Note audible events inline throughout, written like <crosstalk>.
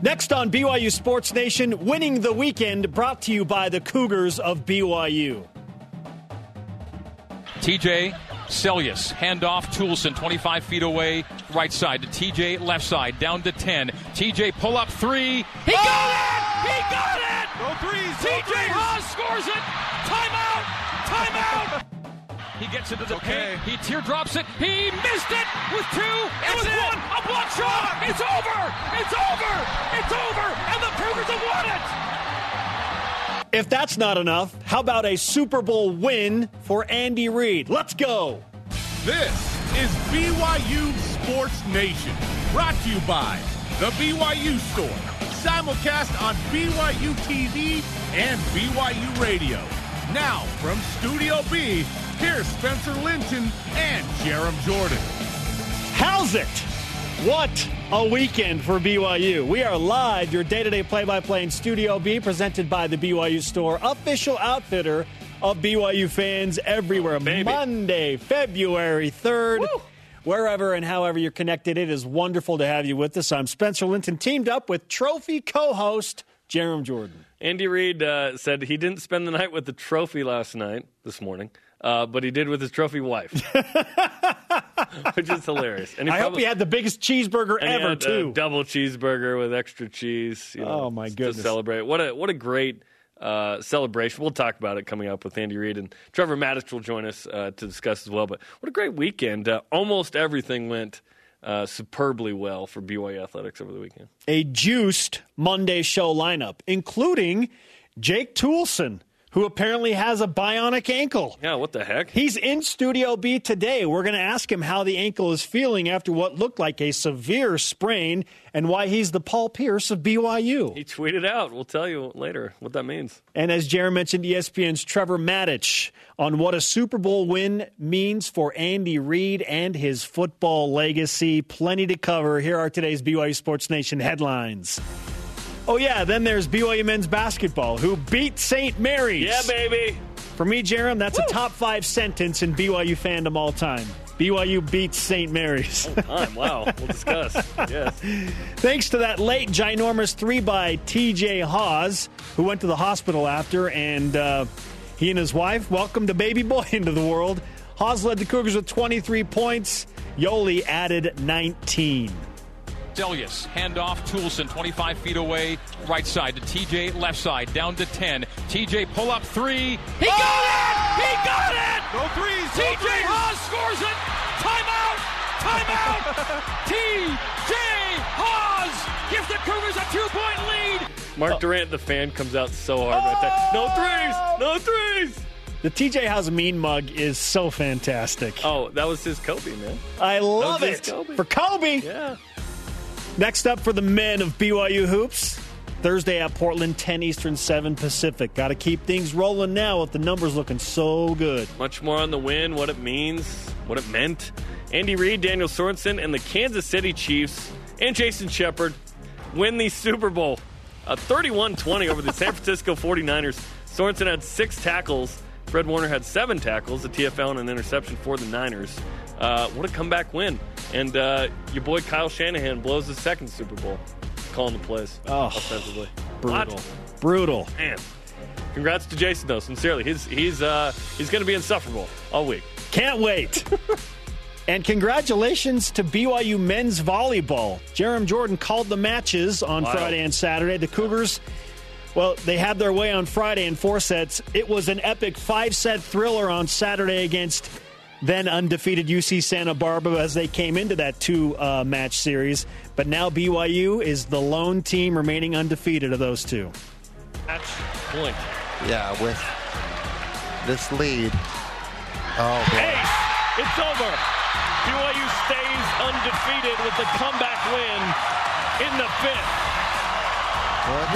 Next on BYU Sports Nation, winning the weekend brought to you by the Cougars of BYU. TJ Seljaas, handoff, Toolson, 25 feet away, right side to TJ, left side, down to 10. TJ, pull up three. He oh! got it! He got it! No threes! TJ no Haws scores it! Timeout! Timeout! He gets into the okay. paint. He teardrops it. He missed it with two. It was it. one. A block shot. It's over. It's over. It's over. And the Cougars have won it. If that's not enough, how about a Super Bowl win for Andy Reid? Let's go. This is BYU Sports Nation, brought to you by the BYU Store, simulcast on BYU TV and BYU Radio. Now from Studio B, Here's Spencer Linton and Jarom Jordan. How's it? What a weekend for BYU. We are live, your day to day play by play in Studio B, presented by the BYU Store, official outfitter of BYU fans everywhere. Oh, Monday, February 3rd. Woo! Wherever and however you're connected, it is wonderful to have you with us. I'm Spencer Linton, teamed up with trophy co host Jarom Jordan. Andy Reid uh, said he didn't spend the night with the trophy last night, this morning uh, but he did with his trophy wife, <laughs> which is hilarious. And he I probably, hope he had the biggest cheeseburger ever too. double cheeseburger with extra cheese. You know, oh my goodness! To celebrate, what a what a great uh, celebration. We'll talk about it coming up with Andy Reid and Trevor Matich will join us uh, to discuss as well. But what a great weekend! Uh, almost everything went. Uh, superbly well for BYU athletics over the weekend. A juiced Monday show lineup, including Jake Toolson, who apparently has a bionic ankle. Yeah, what the heck? He's in Studio B today. We're going to ask him how the ankle is feeling after what looked like a severe sprain and why he's the Paul Pierce of BYU. He tweeted out. We'll tell you later what that means. And as Jarom mentioned, ESPN's Trevor Matich on what a Super Bowl win means for Andy Reid and his football legacy. Plenty to cover. Here are today's BYU Sports Nation headlines. Oh, yeah, then there's BYU men's basketball, who beat St. Mary's. Yeah, baby. For me, Jarom, that's Woo. a top five sentence in BYU fandom all time. BYU beats St. Mary's. All time. Wow. We'll <laughs> discuss. yes. Thanks to that late ginormous three by TJ Haws, who went to the hospital after, and uh, he and his wife welcomed a baby boy <laughs> into the world. Haws led the Cougars with 23 points. Yoeli added 19. Seljaas, handoff, Toolson, 25 feet away, right side to TJ, left side, down to 10. TJ, pull up three. He oh! got it! He got it! No threes! TJ no threes. Haws scores it! Timeout! Timeout! <laughs> TJ Haws gives the Cougars a two point lead. Mark oh. Durant, the fan, comes out so hard oh! right there. No oh! threes! No threes! The TJ Haws mean mug is so fantastic. Oh, that was his Kobe, man. I love it. Kobe. For Kobe. Yeah. Next up for the men of BYU Hoops. Thursday at Portland, 10 Eastern, 7 Pacific. Got to keep things rolling now with the numbers looking so good. Much more on the win, what it means, what it meant. Andy Reid, Daniel Sorensen, and the Kansas City Chiefs and Jason Shepard win the Super Bowl. A 31 20 over the San Francisco 49ers. Sorensen had six tackles. Fred Warner had seven tackles, a TFL, and an interception for the Niners. Uh, what a comeback win. And uh, your boy Kyle Shanahan blows his second Super Bowl calling the plays oh, offensively. Brutal. What? Brutal. Man. Congrats to Jason, though. Sincerely, he's he's uh, he's going to be insufferable all week. Can't wait. <laughs> and congratulations to BYU men's volleyball. Jarom Jordan called the matches on wow. Friday and Saturday. The Cougars, well, they had their way on Friday in four sets. It was an epic five set thriller on Saturday against then undefeated UC Santa Barbara as they came into that two uh, match series. But now BYU is the lone team remaining undefeated of those two. Match point. Yeah, with this lead. Oh, boy. Hey, it's over. BYU stays undefeated with the comeback win in the fifth.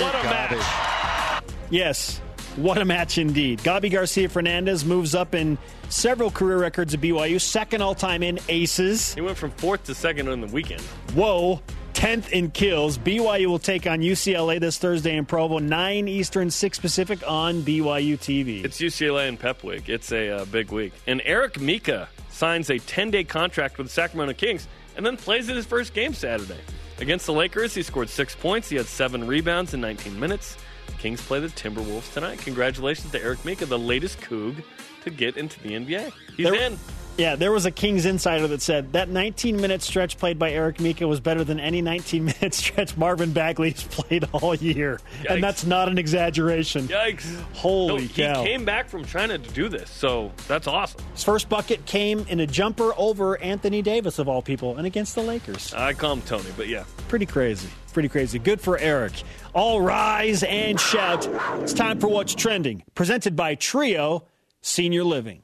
What a match. Yes, what a match indeed. Gabi Garcia Fernandez moves up in several career records at BYU, second all time in aces. He went from fourth to second on the weekend. Whoa. 10th in kills. BYU will take on UCLA this Thursday in Provo, 9 Eastern, 6 Pacific on BYU TV. It's UCLA and Pep Week. It's a uh, big week. And Eric Mika signs a 10 day contract with the Sacramento Kings and then plays in his first game Saturday. Against the Lakers, he scored six points. He had seven rebounds in 19 minutes. Kings play the Timberwolves tonight. Congratulations to Eric Mika, the latest Coug to get into the NBA. He's There- in. Yeah, there was a Kings insider that said that 19 minute stretch played by Eric Mika was better than any 19 minute <laughs> stretch Marvin Bagley's played all year. Yikes. And that's not an exaggeration. Yikes. Holy No, cow. He came back from China to do this, so that's awesome. His first bucket came in a jumper over Anthony Davis, of all people, and against the Lakers. I call him Tony, but yeah. Pretty crazy. Pretty crazy. Good for Eric. All rise and shout. It's time for What's Trending, presented by Trio Senior Living.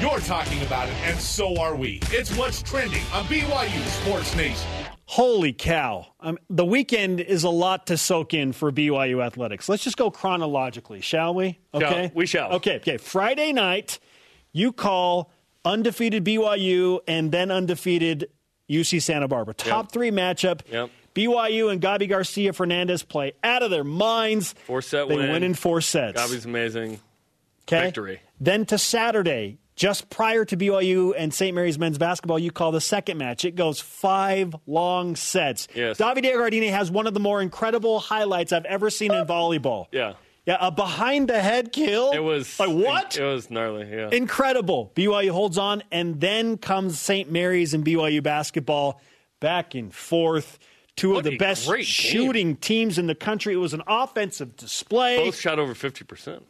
You're talking about it, and so are we. It's what's trending on BYU Sports Nation. Holy cow. Um, the weekend is a lot to soak in for BYU athletics. Let's just go chronologically, shall we? Okay. we shall. Okay, okay. Friday night, you call undefeated BYU and then undefeated UC Santa Barbara. Top Yep. three matchup. Yep. BYU and Gabi Garcia Fernandez play out of their minds. Four set They win. win in four sets. Gabi's amazing. Okay? victory. Then to Saturday, just prior to BYU and St. Mary's men's basketball, you call the second match. It goes five long sets. Yes. Davide Gardini has one of the more incredible highlights I've ever seen in volleyball. Yeah. Yeah, a behind the head kill. It was like what? It was gnarly, yeah. Incredible. BYU holds on, and then comes St. Mary's and BYU basketball back and forth. Two What of the best shooting teams in the country. It was an offensive display. Both shot over 50%.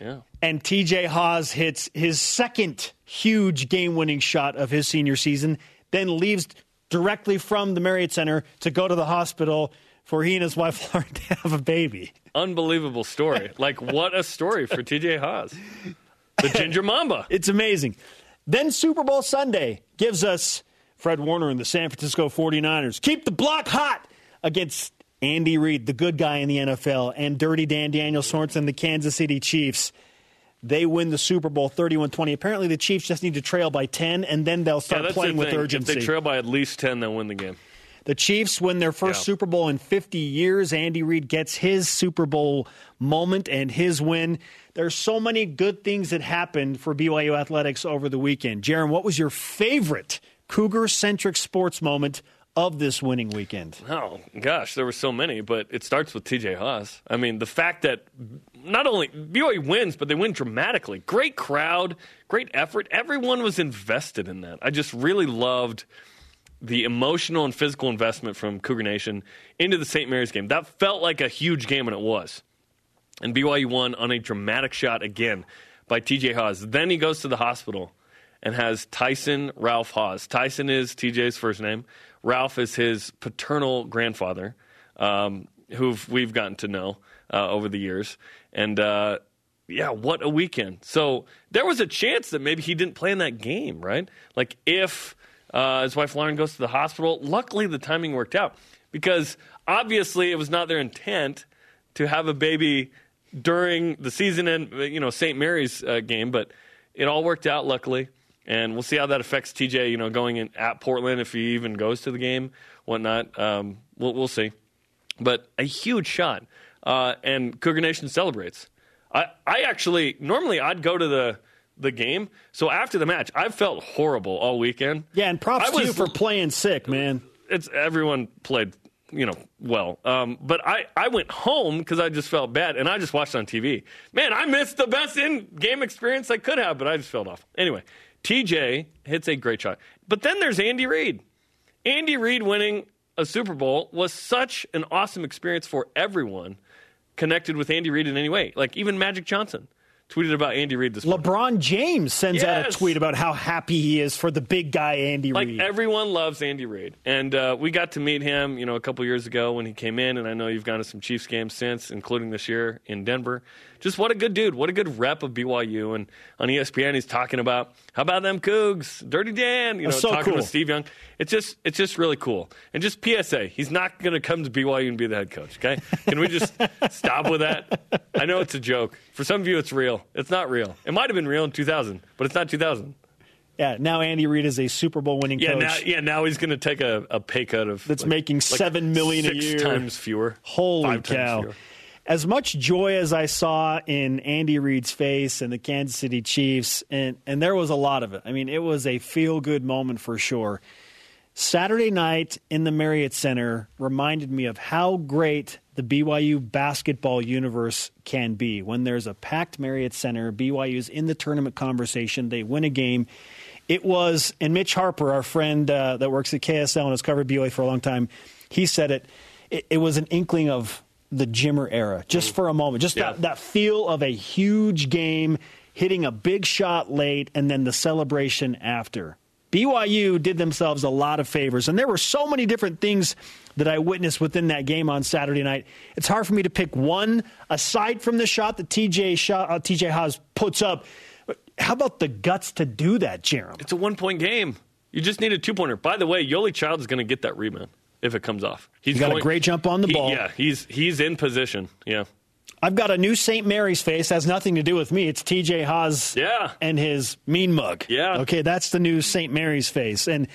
Yeah. and TJ Haws hits his second huge game winning shot of his senior season, then leaves directly from the Marriott Center to go to the hospital for he and his wife <laughs> Lauren to have a baby. Unbelievable story. <laughs> like, what a story for TJ Haws. The Ginger Mamba. <laughs> It's amazing. Then Super Bowl Sunday gives us Fred Warner and the San Francisco 49ers. Keep the block hot against Andy Reid, the good guy in the NFL, and Dirty Dan Daniel Sorensen, the Kansas City Chiefs. They win the Super Bowl 31 20. Apparently, the Chiefs just need to trail by 10, and then they'll start that's playing with urgency. If they trail by at least 10, they'll win the game. The Chiefs win their first Yeah. Super Bowl in 50 years. Andy Reid gets his Super Bowl moment and his win. There's so many good things that happened for BYU athletics over the weekend. Jarom, what was your favorite Cougar centric sports moment of this winning weekend? Oh, gosh, there were so many, but it starts with TJ Haws. I mean, the fact that not only BYU wins, but they win dramatically. Great crowd, great effort. Everyone was invested in that. I just really loved the emotional and physical investment from Cougar Nation into the St. Mary's game. That felt like a huge game, and it was. And BYU won on a dramatic shot again by TJ Haws. Then he goes to the hospital and has Tyson Ralph Haws. Tyson is TJ's first name. Ralph is his paternal grandfather, um, who we've gotten to know uh, over the years. And uh, yeah, what a weekend. So there was a chance that maybe he didn't play in that game, right? Like if uh, his wife Lauren goes to the hospital, luckily the timing worked out because obviously it was not their intent to have a baby during the season and you know St. Mary's uh, game, but it all worked out luckily, and we'll see how that affects TJ. You know, going in at Portland if he even goes to the game, whatnot. Um, we'll we'll see, but a huge shot, uh, and Cougar Nation celebrates. I I actually normally I'd go to the the game, so after the match I felt horrible all weekend. Yeah, and props I to you for playing sick, man. it's everyone played you know well um, but i i went home because i just felt bad and i just watched on tv man i missed the best in game experience i could have but i just felt off anyway tj hits a great shot but then there's andy reid andy reid winning a super bowl was such an awesome experience for everyone connected with andy reid in any way like even magic johnson tweeted about andy reid this morning. LeBron James sends out a tweet about how happy he is for the big guy, Andy like Reid. everyone loves Andy Reid, and uh, we got to meet him, you know, a couple years ago when he came in, and I know you've gone to some Chiefs games since, including this year in Denver. Just what a good dude, what a good rep of BYU, and on ESPN he's talking about how about them Cougs, Dirty Dan, you know, so talking cool. with Steve Young. It's just it's just really cool, and just PSA, he's not going to come to BYU and be the head coach. Okay, can we just <laughs> stop with that? I know it's a joke. For some of you, it's real. It's not real. It might have been real in 2000, but it's not 2000. yeah, now Andy Reid is a Super Bowl winning Yeah, coach. now, yeah. Now he's going to take a, a pay cut of That's making 7 million a year. times fewer. Holy cow. fewer. As much joy as I saw in Andy Reid's face and the Kansas City Chiefs, and, and there was a lot of it. I mean, it was a feel good moment for sure. Saturday night in the Marriott Center reminded me of how great the BYU basketball universe can be. When there's a packed Marriott Center, BYU's in the tournament conversation, they win a game. It was, and Mitch Harper, our friend uh, that works at KSL and has covered BYU for a long time, he said it, it, it was an inkling of the Jimmer era, just for a moment. Just yeah. that, that feel of a huge game, hitting a big shot late, and then the celebration after. BYU did themselves a lot of favors, and there were so many different things that I witnessed within that game on Saturday night. It's hard for me to pick one aside from the shot that TJ shot, uh, TJ Haws puts up. How about the guts to do that, Jeremy? It's a one point game. You just need a two pointer. By the way, Yoeli Child is going to get that rebound if it comes off. He's got going, a great jump on the he, ball. Yeah, he's he's in position. Yeah. I've got a new St. Mary's face. Has nothing to do with me. It's TJ Haws yeah. and his mean mug. Yeah. Okay, that's the new St. Mary's face. And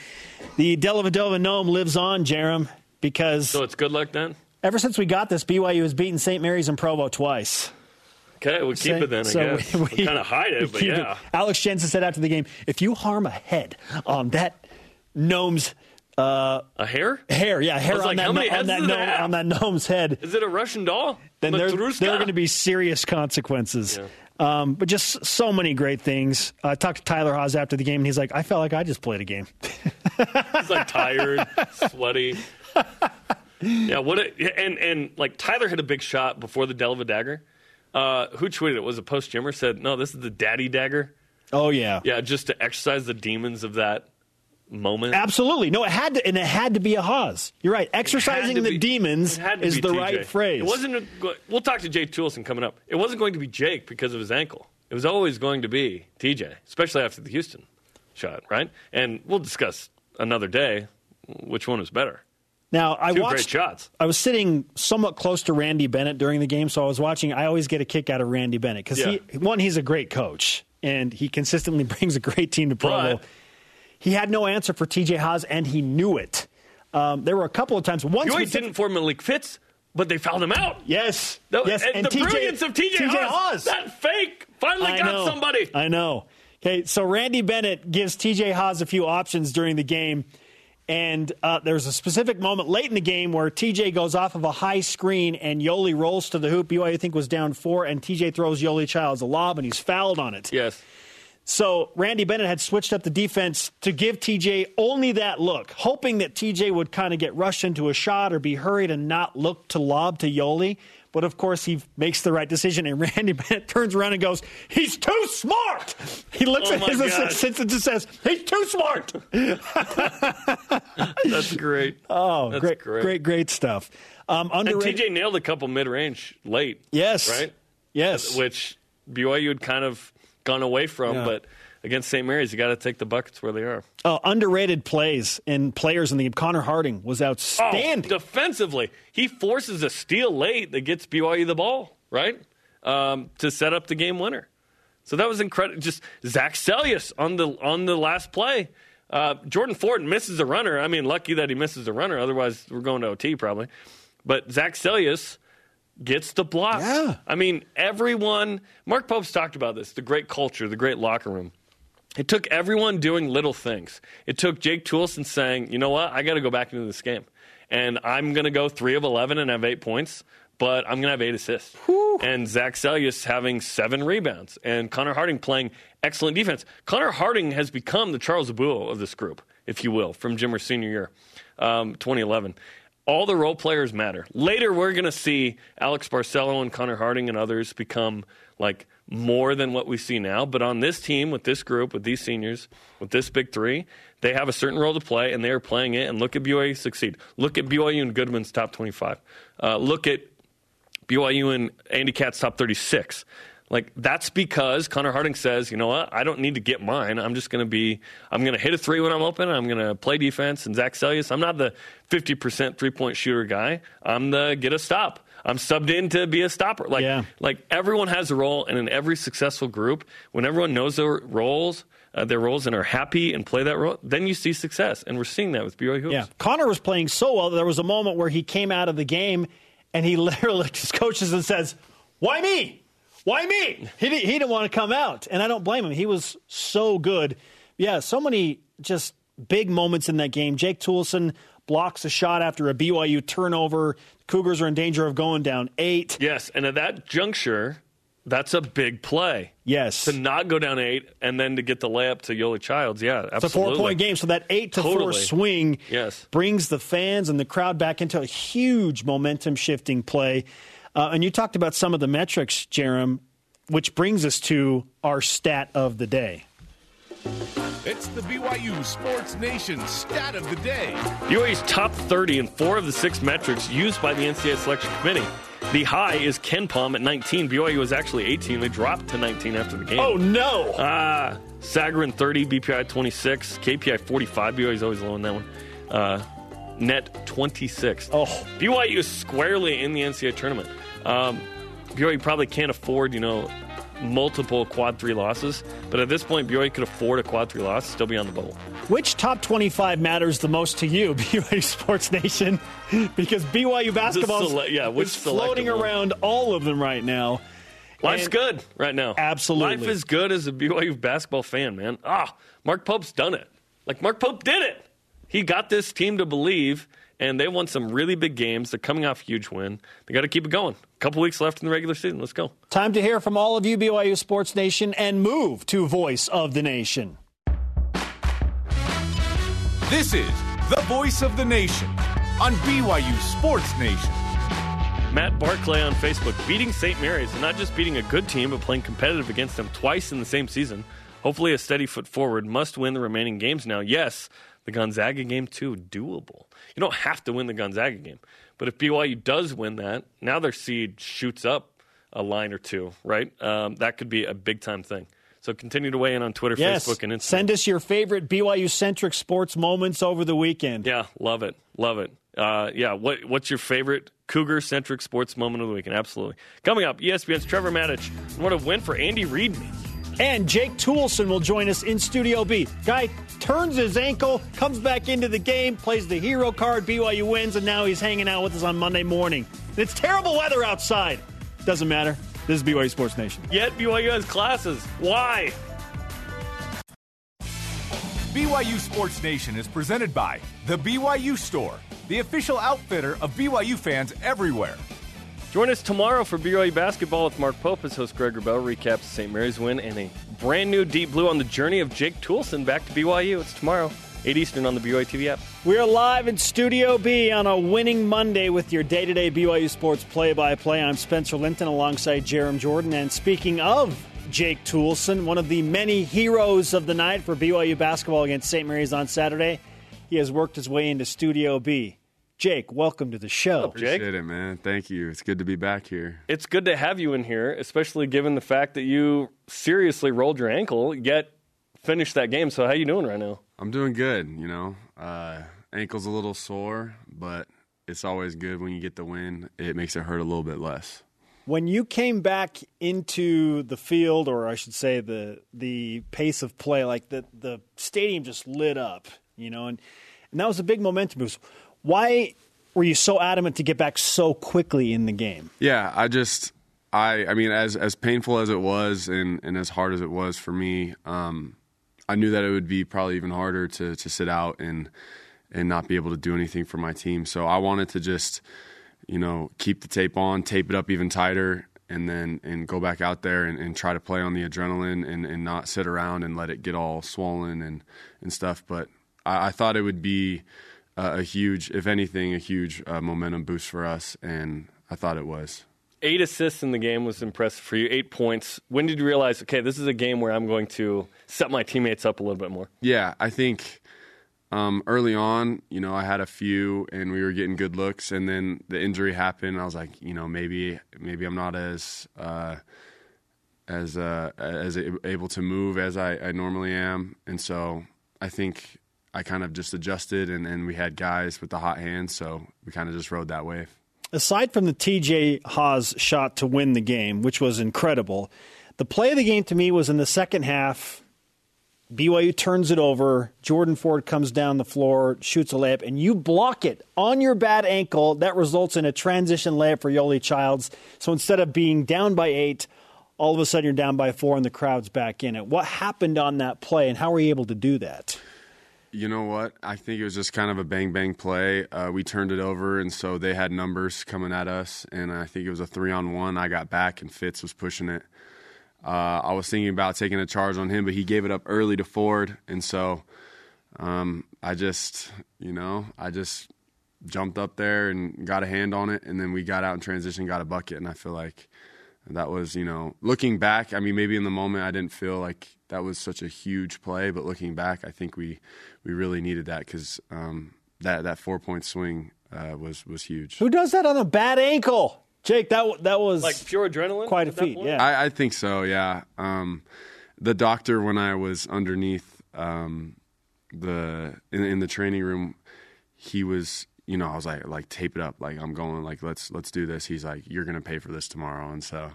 the Dellavedova Gnome lives on, Jarom, because. So it's good luck then? Ever since we got this, BYU has beaten St. Mary's and Provo twice. Okay, we'll keep it then. I so guess. <laughs> We, we kind of hide it, but yeah. It. Alex Jensen said after the game, if you harm a head on that gnome's uh, a hair? Hair, yeah, hair on, like, that, on, that gnome, on that gnome's head. Is it a Russian doll? Then there, there are going to be serious consequences. Yeah. Um, but just so many great things. I talked to Tyler Haws after the game, and he's like, "I felt like I just played a game." <laughs> he's like tired, sweaty. Yeah, what? A, and and like Tyler hit a big shot before the Delva dagger. Uh, who tweeted it? Was a post Jimmer said, "No, this is the daddy dagger." Oh yeah, yeah, just to exercise the demons of that moment. Absolutely, no, it had to, and it had to be a Haws. You're right. Exercising the be, demons is the TJ. right phrase. It wasn't. A, we'll talk to Jay Toolson coming up. It wasn't going to be Jake because of his ankle. It was always going to be TJ, especially after the Houston shot, right? And we'll discuss another day which one was better. Now I Two watched. Great shots. I was sitting somewhat close to Randy Bennett during the game, so I was watching. I always get a kick out of Randy Bennett because yeah. he one he's a great coach and he consistently <laughs> brings a great team to Provo. But, he had no answer for TJ Haws, and he knew it. Um, there were a couple of times. Once we didn't for Malik Fitts, but they fouled him out. Yes, yes, and, and the TJ, brilliance of TJ, TJ Haws. That fake finally I got know, somebody. I know. Okay, so Randy Bennett gives TJ Haws a few options during the game. And uh, there's a specific moment late in the game where TJ goes off of a high screen and Yoeli rolls to the hoop. BYU, I think, was down four, and TJ throws Yoeli Childs a lob, and he's fouled on it. Yes. So Randy Bennett had switched up the defense to give TJ only that look, hoping that TJ would kind of get rushed into a shot or be hurried and not look to lob to Yoeli. But of course, he makes the right decision, and <laughs> Randy Bennett turns around and goes, "He's too smart." He looks oh at his assistant and just says, "He's too smart." <laughs> That's great. <laughs> Oh, That's great, great, great, great stuff. Um, underrated. And TJ nailed a couple mid-range late. Yes, right. Yes, which BYU had kind of gone away from, yeah. but against St. Mary's, you got to take the buckets where they are. Oh, underrated plays and players in the game. Connor Harding was outstanding. Oh, defensively, he forces a steal late that gets BYU the ball, right? Um, to set up the game winner. So that was incredible. Just Zach Seljaas on the on the last play. Uh, Jordan Ford misses a runner. I mean, lucky that he misses a runner. Otherwise, we're going to OT probably. But Zach Seljaas gets the block. Yeah. I mean, everyone. Mark Pope's talked about this the great culture, the great locker room. It took everyone doing little things. It took Jake Toolson saying, you know what, I got to go back into this game. And I'm going to go 3 of 11 and have eight points, but I'm going to have eight assists. Whew. And Zach Seljaas having seven rebounds. And Connor Harding playing excellent defense. Connor Harding has become the Charles Abouo of this group, if you will, from Jimmer's senior year, um, 2011 all the role players matter. Later, we're going to see Alex Barcelo and Connor Harding and others become like more than what we see now. But on this team, with this group, with these seniors, with this big three, they have a certain role to play, and they are playing it. And look at BYU succeed. Look at BYU and Goodman's top 25. Uh, look at BYU and Andy Katz top 36. Like that's because Connor Harding says, you know what, I don't need to get mine. I'm just going to be, I'm going to hit a three when I'm open. I'm going to play defense. And Zach Seljaas, I'm not the 50% three point shooter guy. I'm the get a stop. I'm subbed in to be a stopper. Like, yeah. like everyone has a role, and in every successful group, when everyone knows their roles, uh, their roles and are happy and play that role, then you see success. And we're seeing that with BYU hoops. Yeah, Connor was playing so well. There was a moment where he came out of the game and he <laughs> literally looked at his coaches and says, "Why me? Why me? He, he didn't want to come out, and I don't blame him. He was so good. Yeah, so many just big moments in that game. Jake Toolson blocks a shot after a BYU turnover. Cougars are in danger of going down eight. Yes, and at that juncture, that's a big play. Yes. To not go down eight and then to get the layup to Yoeli Childs. Yeah, absolutely. It's a four point game. So that eight to Totally. four swing Yes. brings the fans and the crowd back into a huge momentum shifting play. Uh, and you talked about some of the metrics, Jarom, which brings us to our stat of the day. It's the BYU Sports Nation stat of the day. BYU's top 30 in four of the six metrics used by the NCAA selection committee. The high is KenPom at 19. BYU was actually 18. They dropped to 19 after the game. Oh, no. Ah, Sagarin 30, BPI 26, KPI 45. BYU's always low in that one. Uh, net 26. Oh. BYU is squarely in the NCAA tournament. Um, BYU probably can't afford, you know, multiple quad three losses, but at this point, BYU could afford a quad three loss, still be on the bubble. Which top 25 matters the most to you, <laughs> BYU Sports Nation? Because BYU basketball sele- yeah, which is floating around all of them right now. Life's And- good right now. Absolutely. Life is good as a BYU basketball fan, man. Ah, Mark Pope's done it. Like, Mark Pope did it. He got this team to believe, and they won some really big games. They're coming off a huge win. They got to keep it going. A couple weeks left in the regular season. Let's go. Time to hear from all of you, BYU Sports Nation, and move to Voice of the Nation. This is the voice of the nation on BYU Sports Nation. Matt Barclay on Facebook beating St. Mary's and not just beating a good team, but playing competitive against them twice in the same season. Hopefully, a steady foot forward. Must win the remaining games now. Yes, the Gonzaga game too, doable. You don't have to win the Gonzaga game, but if BYU does win that, now their seed shoots up a line or two, right? Um, that could be a big time thing. So continue to weigh in on Twitter, Yes. Facebook, and Instagram. Send us your favorite BYU centric sports moments over the weekend. Yeah, love it, love it. Uh, yeah, what what's your favorite Cougar centric sports moment of the weekend? Absolutely. Coming up, ESPN's Trevor Matich. What a win for Andy Reid. And Jake Toolson will join us in Studio B. Guy turns his ankle, comes back into the game, plays the hero card, BYU wins, and now he's hanging out with us on Monday morning. It's terrible weather outside. Doesn't matter. This is BYU Sports Nation. Yet BYU has classes. Why? BYU Sports Nation is presented by The BYU Store, the official outfitter of BYU fans everywhere. Join us tomorrow for BYU basketball with Mark Pope as host Greg Wrubell recaps St. Mary's win and a brand new Deep Blue on the journey of Jake Toolson back to BYU. It's tomorrow, 8 Eastern on the BYU TV app. We're live in Studio B on a winning Monday with your day to day BYU Sports play by play. I'm Spencer Linton alongside Jarom Jordan. And speaking of Jake Toolson, one of the many heroes of the night for BYU basketball against St. Mary's on Saturday, he has worked his way into Studio B. Jake, welcome to the show. Jake? Appreciate it, man. Thank you. It's good to be back here. It's good to have you in here, especially given the fact that you seriously rolled your ankle, yet finished that game. So how you doing right now? I'm doing good. You know, uh, ankle's a little sore, but it's always good when you get the win. It makes it hurt a little bit less. When you came back into the field, or I should say the the pace of play, like the the stadium just lit up, you know, and and that was a big momentum boost. Why were you so adamant to get back so quickly in the game? Yeah, I just, I, I mean, as as painful as it was, and and as hard as it was for me, um, I knew that it would be probably even harder to to sit out and and not be able to do anything for my team. So I wanted to just, you know, keep the tape on, tape it up even tighter, and then and go back out there and, and try to play on the adrenaline and, and not sit around and let it get all swollen and and stuff. But I, I thought it would be uh, a huge, if anything, a huge uh, momentum boost for us, and I thought it was. Eight assists in the game was impressive for you. Eight points. When did you realize, okay, this is a game where I'm going to set my teammates up a little bit more? Yeah, I think um, early on, you know, I had a few and we were getting good looks, and then the injury happened. I was like, you know, maybe maybe I'm not as uh, as uh, as able to move as I, I normally am, and so I think I kind of just adjusted, and, and we had guys with the hot hands, so we kind of just rode that wave. Aside from the TJ Haws shot to win the game, which was incredible, the play of the game to me was in the second half. BYU turns it over. Jordan Ford comes down the floor, shoots a layup, and you block it on your bad ankle. That results in a transition layup for Yoeli Childs. So instead of being down by eight, all of a sudden you're down by four and the crowd's back in it. What happened on that play, and how were you able to do that? You know what? I think it was just kind of a bang bang play. Uh, we turned it over, and so they had numbers coming at us, and I think it was a three on one. I got back, and Fitts was pushing it. Uh, I was thinking about taking a charge on him, but he gave it up early to Ford, and so um, I just, you know, I just jumped up there and got a hand on it, and then we got out in transition, got a bucket, and I feel like that was, you know, looking back. I mean, maybe in the moment I didn't feel like that was such a huge play, but looking back, I think we we really needed that because um, that that four point swing uh, was was huge. Who does that on a bad ankle? Jake, that that was like pure adrenaline. Quite a feat, yeah. I, I, think so. Yeah. Um, the doctor, when I was underneath um, the in, in the training room, he was you know, I was like, like tape it up, like I'm going, like let's let's do this. He's like, you're gonna pay for this tomorrow, and so.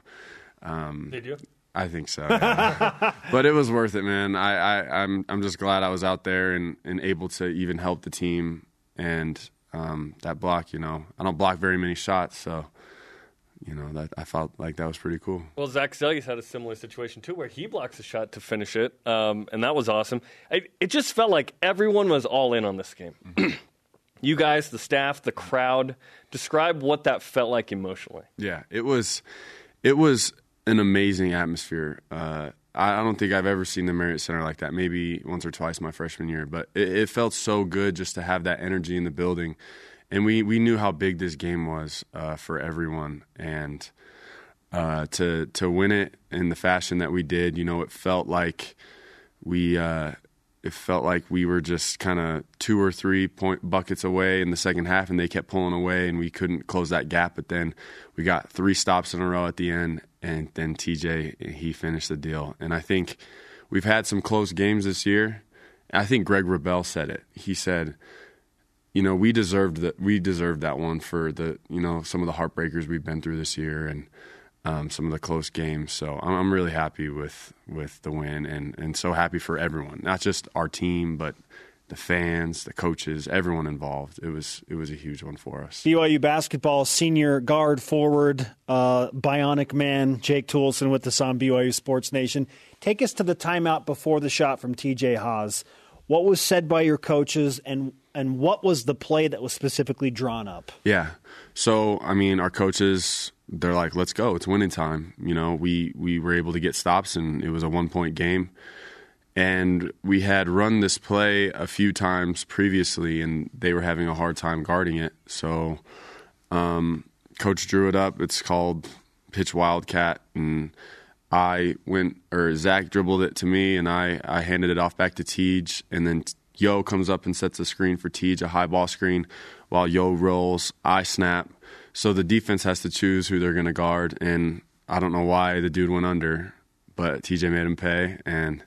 Um, Did you? I think so, yeah. <laughs> but it was worth it, man. I, I I'm I'm just glad I was out there and, and able to even help the team and um, that block. You know, I don't block very many shots, so you know that I felt like that was pretty cool. Well, Zach Seljaas had a similar situation too, where he blocks a shot to finish it, um, and that was awesome. I, it just felt like everyone was all in on this game. Mm-hmm. You guys, the staff, the crowd. Describe what that felt like emotionally. Yeah, it was, it was an amazing atmosphere. Uh, I, don't think I've ever seen the Marriott Center like that. Maybe once or twice my freshman year, but it, it felt so good just to have that energy in the building. And we, we knew how big this game was uh, for everyone, and uh, to to win it in the fashion that we did, you know, it felt like we uh, it felt like we were just kind of two or three point buckets away in the second half, and they kept pulling away, and we couldn't close that gap. But then we got three stops in a row at the end, and then TJ he finished the deal. And I think we've had some close games this year. I think Greg Wrubell said it. He said, "You know, we deserved that. We deserved that one for the you know some of the heartbreakers we've been through this year, and." Um, some of the close games. So I'm, I'm, really happy with with the win, and and so happy for everyone, not just our team, but the fans, the coaches, everyone involved. It was it was a huge one for us. BYU basketball senior guard forward, uh, bionic man Jake Toolson with the on BYU Sports Nation. Take us to the timeout before the shot from TJ Haws. What was said by your coaches, and and what was the play that was specifically drawn up? Yeah. So I mean, our coaches they're like, let's go. It's winning time. You know, we, we were able to get stops and it was a one point game. And we had run this play a few times previously and they were having a hard time guarding it. So, um, coach drew it up. It's called pitch wildcat. And I went, or Zach dribbled it to me and I, I handed it off back to Tej. And then Yo comes up and sets a screen for Tej, a high ball screen, while Yo rolls. I snap so the defense has to choose who they're going to guard, and I don't know why the dude went under, but TJ made him pay, and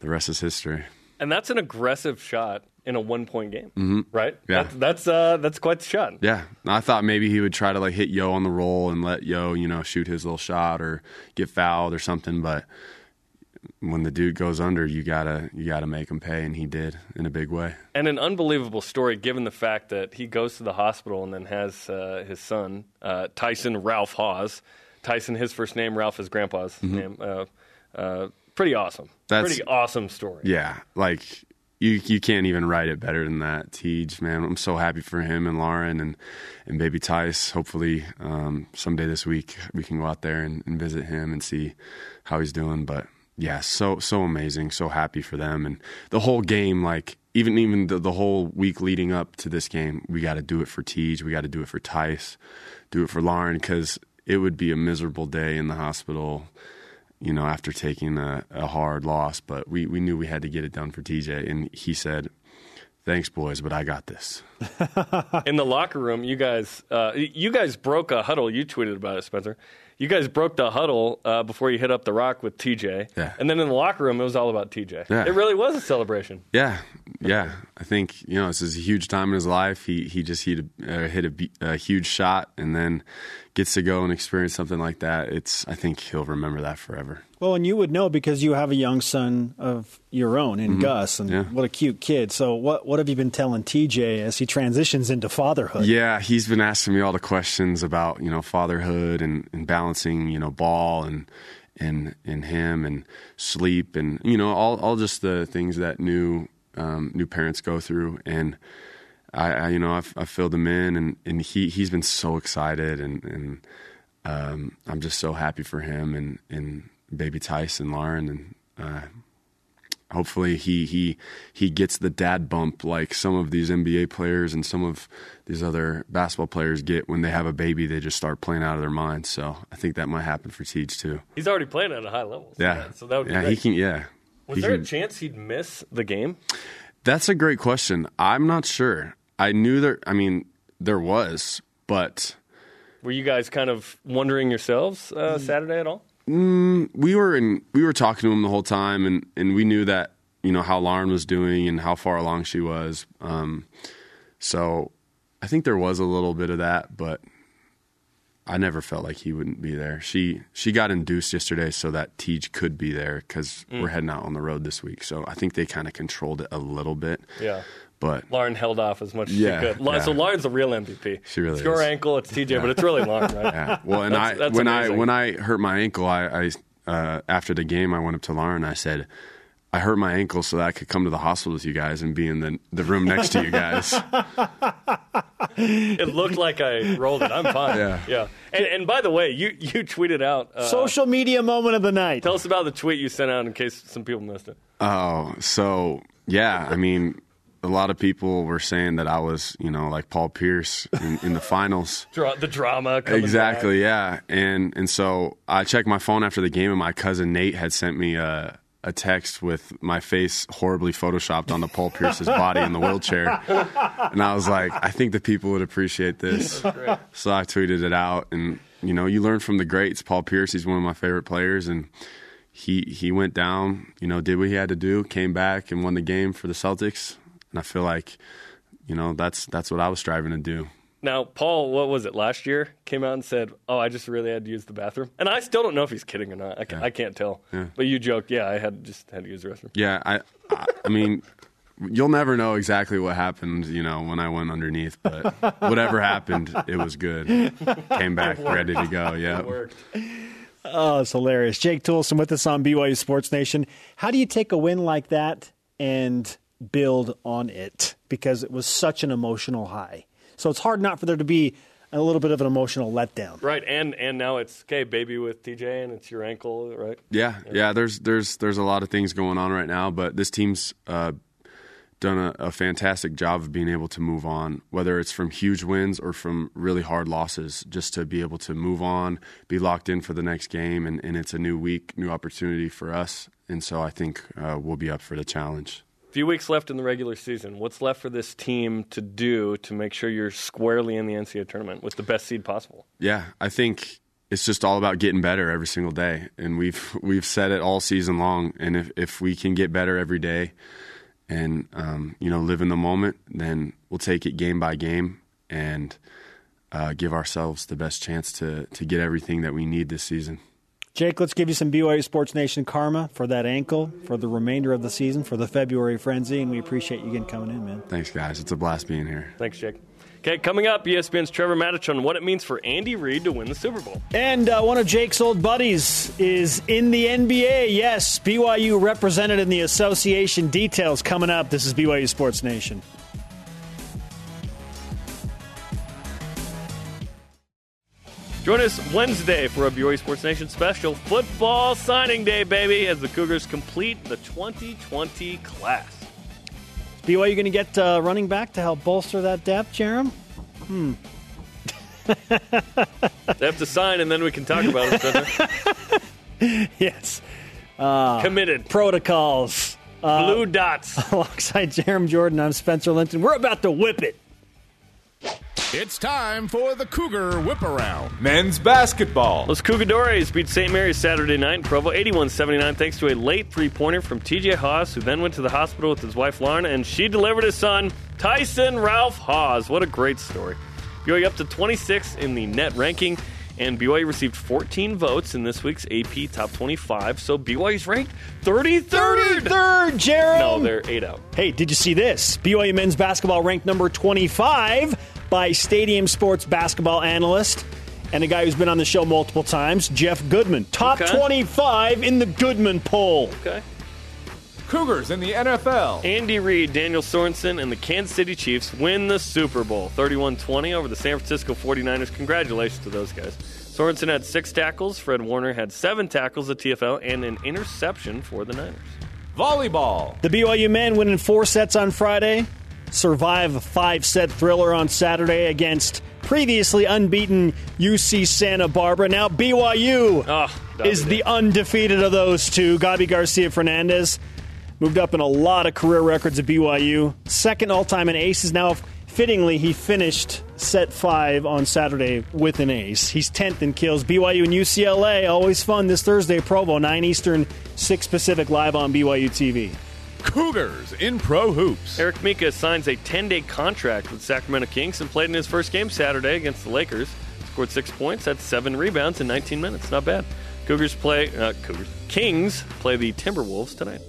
the rest is history. And that's an aggressive shot in a one point game, mm-hmm. right? Yeah, that's that's, uh, that's quite the shot. Yeah, I thought maybe he would try to like hit Yo on the roll and let Yo, you know, shoot his little shot or get fouled or something, but when the dude goes under, you gotta you gotta make him pay, and he did in a big way. And an unbelievable story, given the fact that he goes to the hospital and then has uh, his son uh, Tyson Ralph Haws. Tyson, his first name, Ralph, his grandpa's mm-hmm. name. Uh, uh pretty awesome. That's pretty awesome story. Yeah, like you you can't even write it better than that. Tej, man, I'm so happy for him and Lauren and and baby Tice. Hopefully, um, someday this week we can go out there and, and visit him and see how he's doing. But yeah, so so amazing, so happy for them, and the whole game. Like even even the, the whole week leading up to this game, we got to do it for Tej, we got to do it for Tice, do it for Lauren, because it would be a miserable day in the hospital, you know, after taking a, a hard loss. But we we knew we had to get it done for TJ, and he said, thanks boys but i got this <laughs> in the locker room you guys uh, you guys broke a huddle you tweeted about it spencer you guys broke the huddle uh, before you hit up the rock with TJ. Yeah. And then in the locker room, it was all about TJ. Yeah. It really was a celebration. Yeah, yeah. I think you know this is a huge time in his life. He he just hit a, uh, hit a, a, huge shot, and then gets to go and experience something like that. It's I think he'll remember that forever. Well, and you would know because you have a young son of your own in mm-hmm. Gus, and yeah. what a cute kid. So, what what have you been telling TJ as he transitions into fatherhood? Yeah, he's been asking me all the questions about you know fatherhood and, and balancing you know ball and and and him and sleep and you know all all just the things that new um, new parents go through, and I, I you know I've, I've, filled him in, and, and he he's been so excited, and and um, I'm just so happy for him and and baby Tyson, Lauren, and. Uh, hopefully he he he gets the dad bump like some of these NBA players and some of these other basketball players get when they have a baby they just start playing out of their minds. So I think that might happen for Teach too. He's already playing at a high level. So yeah. That, so that would yeah he can yeah. Was he there can, a chance he'd miss the game? That's a great question. I'm not sure I knew there I mean there was but were you guys kind of wondering yourselves uh, Saturday at all Mm, we were in we were talking to him the whole time, and and we knew that you know how Lauren was doing and how far along she was. Um, so I think there was a little bit of that, but I never felt like he wouldn't be there. She she got induced yesterday so that Tej could be there because mm. we're heading out on the road this week. So I think they kind of controlled it a little bit. Yeah. But Lauren held off as much as yeah, she could. Yeah. So Lauren's the real MVP. She really it's your is. ankle, it's TJ, yeah. but it's really Lauren, right? <laughs> Yeah. Well, and that's, I that's when amazing. I when I hurt my ankle, I, I uh, after the game I went up to Lauren. I said, I hurt my ankle so that I could come to the hospital with you guys and be in the the room next to you guys. <laughs> <laughs> it looked like I rolled it. I'm fine. Yeah. Yeah. And, and by the way, you you tweeted out uh, social media moment of the night. Tell us about the tweet you sent out in case some people missed it. Oh, so yeah, I mean a lot of people were saying that I was, you know, like Paul Pierce in, in the <laughs> finals. The drama. exactly, back. yeah. And and so I checked my phone after the game, and my cousin Nate had sent me a, a text with my face horribly photoshopped onto Paul Pierce's body in the wheelchair. And I was like, I think the people would appreciate this. So I tweeted it out, and you know, you learn from the greats. Paul Pierce, he's one of my favorite players, and he he went down, you know, did what he had to do, came back and won the game for the Celtics and I feel like, you know, that's that's what I was striving to do. Now, Paul, what was it last year? Came out and said, "Oh, I just really had to use the bathroom," and I still don't know if he's kidding or not. I, yeah. I can't tell. Yeah. But you joked, "Yeah, I had just had to use the restroom." Yeah, I, I, I mean, you'll never know exactly what happened, you know, when I went underneath, but whatever happened, it was good. Came back ready to go. Yeah. worked. Oh, it's hilarious. Jake Toolson with us on BYU Sports Nation. How do you take a win like that and build on it because it was such an emotional high. So it's hard not for there to be a little bit of an emotional letdown. Right, and and now it's okay, baby with TJ, and it's your ankle, right? Yeah, yeah. yeah there's there's there's a lot of things going on right now, but this team's uh, done a, a, fantastic job of being able to move on, whether it's from huge wins or from really hard losses. Just to be able to move on, be locked in for the next game, and, and it's a new week, new opportunity for us, and so I think uh, we'll be up for the challenge few weeks left in the regular season. What's left for this team to do to make sure you're squarely in the NCAA tournament with the best seed possible? Yeah, I think it's just all about getting better every single day, and we've we've said it all season long. And if if we can get better every day, and um, you know live in the moment, then we'll take it game by game and uh, give ourselves the best chance to to get everything that we need this season. Jake, let's give you some BYU Sports Nation karma for that ankle for the remainder of the season for the February frenzy, and we appreciate you again coming in, man. Thanks, guys. It's a blast being here. Thanks, Jake. Okay, coming up, ESPN's Trevor Matich on what it means for Andy Reid to win the Super Bowl. And uh, one of Jake's old buddies is in the NBA. Yes, BYU represented in the association. Details coming up. This is BYU Sports Nation. Join us Wednesday for a BYU Sports Nation special football signing day, baby, as the Cougars complete the 2020 class. Is BYU going to get uh, running back to help bolster that depth, Jarom? Hmm. <laughs> they have to sign, and then we can talk about it. <laughs> yes. Uh, Committed. Protocols. Uh, Blue dots. <laughs> Alongside Jarom Jordan, I'm Spencer Linton. We're about to whip it. It's time for the Cougar Whip Around. Men's basketball. Los Cougadores beat St. Mary's Saturday night in Provo 81 79 thanks to a late three pointer from TJ Haws, who then went to the hospital with his wife Lauren, and she delivered his son, Tyson Ralph Haws. What a great story. BYU up to 26 in the net ranking, and BYU received 14 votes in this week's AP Top 25, so BYU's ranked 33rd. 33rd, Jarom. No, they're eight out. Hey, did you see this? BYU men's basketball ranked number 25 by Stadium Sports basketball analyst and a guy who's been on the show multiple times, Jeff Goodman. Top okay. 25 in the Goodman poll. Okay. Cougars in the NFL. Andy Reid, Daniel Sorensen, and the Kansas City Chiefs win the Super Bowl 31 20 over the San Francisco 49ers. Congratulations to those guys. Sorensen had six tackles. Fred Warner had seven tackles at TFL and an interception for the Niners. Volleyball. The BYU men win in four sets on Friday, survive a five set thriller on Saturday against previously unbeaten UC Santa Barbara. Now BYU Oh, ah, is the undefeated of those two. Gabi Garcia Fernandez moved up in a lot of career records at BYU. Second all time in aces. Now, fittingly, he finished set five on Saturday with an ace. He's 10th in kills. BYU and UCLA, always fun this Thursday, Provo, 9 Eastern, 6 Pacific, live on BYU TV. Cougars in pro hoops. Eric Mika signs a 10 day contract with Sacramento Kings and played in his first game Saturday against the Lakers. Scored six points, had seven rebounds in 19 minutes. Not bad. Cougars play, uh, Cougars, Kings play the Timberwolves tonight.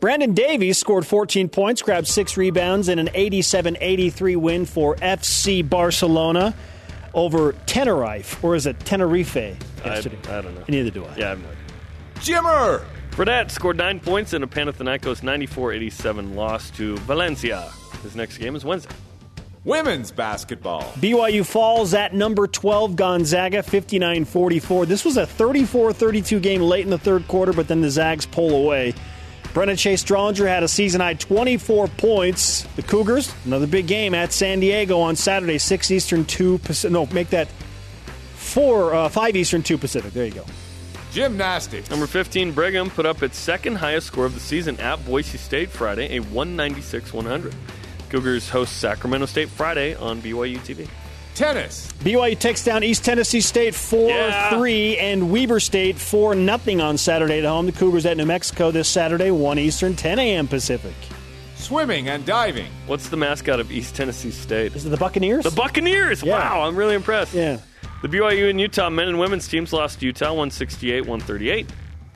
Brandon Davies scored 14 points, grabbed six rebounds in an 87 83 win for FC Barcelona over Tenerife, or is it Tenerife yesterday? I don't know. Neither do I. Yeah, I have no idea. Jimmer. Fredette scored nine points in a Panathinaikos 94 87 loss to Valencia. His next game is Wednesday. Women's basketball. BYU falls at number 12 Gonzaga 59 44. This was a 34 32 game late in the third quarter, but then the Zags pull away. Brenna Chase Strollinger had a season high 24 points. The Cougars, another big game at San Diego on Saturday, 6 Eastern, 2 Pacific. No, make that 4, uh, 5 Eastern, 2 Pacific. There you go. Gymnastics. Number 15, Brigham put up its second highest score of the season at Boise State Friday, a 196 100. Cougars host Sacramento State Friday on BYU TV. Tennis. BYU takes down East Tennessee State 4 Yeah. 3 and Weber State 4 0 on Saturday at home. The Cougars at New Mexico this Saturday, 1 Eastern, 10 a.m. Pacific. Swimming and diving. What's the mascot of East Tennessee State? Is it the Buccaneers? The Buccaneers! Yeah. Wow, I'm really impressed. Yeah. The BYU and Utah men and women's teams lost to Utah 168 138.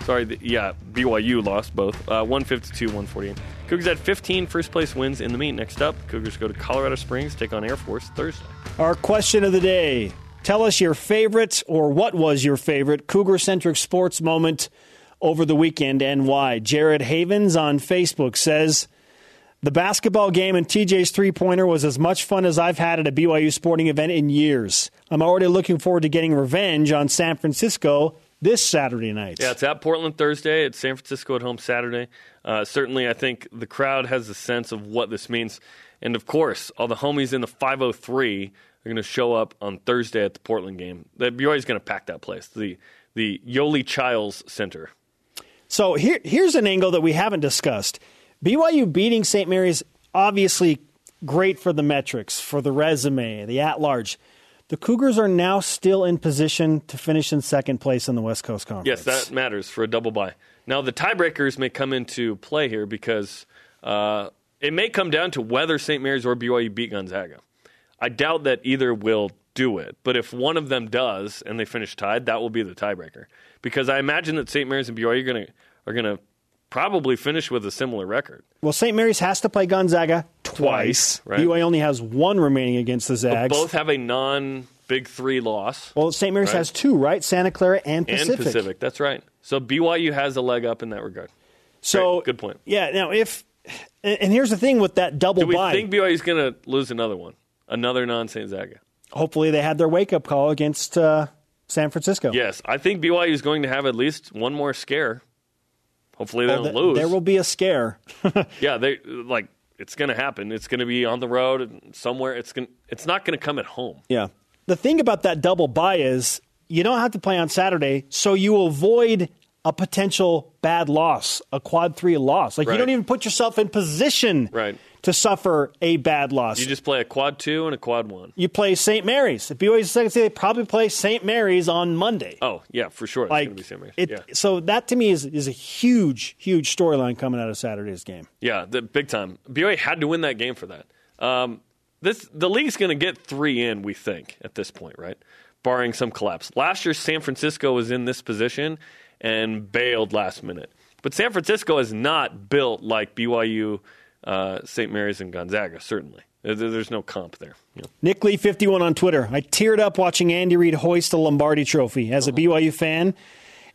Sorry, the, yeah, BYU lost both uh, 152 148. Cougars had 15 first place wins in the meet. Next up, Cougars go to Colorado Springs, take on Air Force Thursday. Our question of the day. Tell us your favorite or what was your favorite Cougar centric sports moment over the weekend and why. Jared Havens on Facebook says the basketball game and TJ's three pointer was as much fun as I've had at a BYU sporting event in years. I'm already looking forward to getting revenge on San Francisco this Saturday night. Yeah, it's at Portland Thursday. It's San Francisco at home Saturday. Uh, certainly, I think the crowd has a sense of what this means. And of course, all the homies in the 503 are going to show up on Thursday at the Portland game. The BYU is going to pack that place, the the Yoeli Childs Center. So here, here's an angle that we haven't discussed. BYU beating St. Mary's, obviously great for the metrics, for the resume, the at large. The Cougars are now still in position to finish in second place in the West Coast Conference. Yes, that matters for a double bye. Now, the tiebreakers may come into play here because uh, it may come down to whether St. Mary's or BYU beat Gonzaga. I doubt that either will do it, but if one of them does and they finish tied, that will be the tiebreaker. Because I imagine that St. Mary's and BYU are going to are going to probably finish with a similar record. Well, St. Mary's has to play Gonzaga twice. Twice, right. BYU only has one remaining against the But Zags. both have a non Big Three loss well, St. Mary's Right. has two, right? Santa Clara and Pacific. and Pacific. That's right. So BYU has a leg up in that regard. So Great. Good point. Yeah. Now, if and here's the thing with that double Do we bye. think BYU is going to lose another one? Another non St. Zaga? hopefully, they had their wake up call against uh, San Francisco. Yes, I think BYU is going to have at least one more scare. Hopefully they Well, don't lose. There will be a scare. <laughs> yeah, they like it's going to happen. It's going to be on the road and somewhere. It's going. It's not going to come at home. Yeah. The thing about that double bye is you don't have to play on Saturday, so you avoid a potential bad loss, a quad three loss. Like Right. you don't even put yourself in position Right. to suffer a bad loss. You just play a quad two and a quad one. You play St. Mary's. If BYU's second seed, they probably play St. Mary's on Monday. Oh yeah, for sure. It's like going to be St. Mary's. it, yeah, so that to me is is a huge, huge storyline coming out of Saturday's game. yeah, the big time. BYU had to win that game for that. Um, this the league's going to get three in. We think at this point, right? Barring some collapse. Last year, San Francisco was in this position and bailed last minute. But San Francisco is not built like BYU, uh, St. Mary's, and Gonzaga. Certainly, there's no comp there. know. Nick Lee fifty one on Twitter. I teared up watching Andy Reid hoist the Lombardi Trophy as a BYU fan.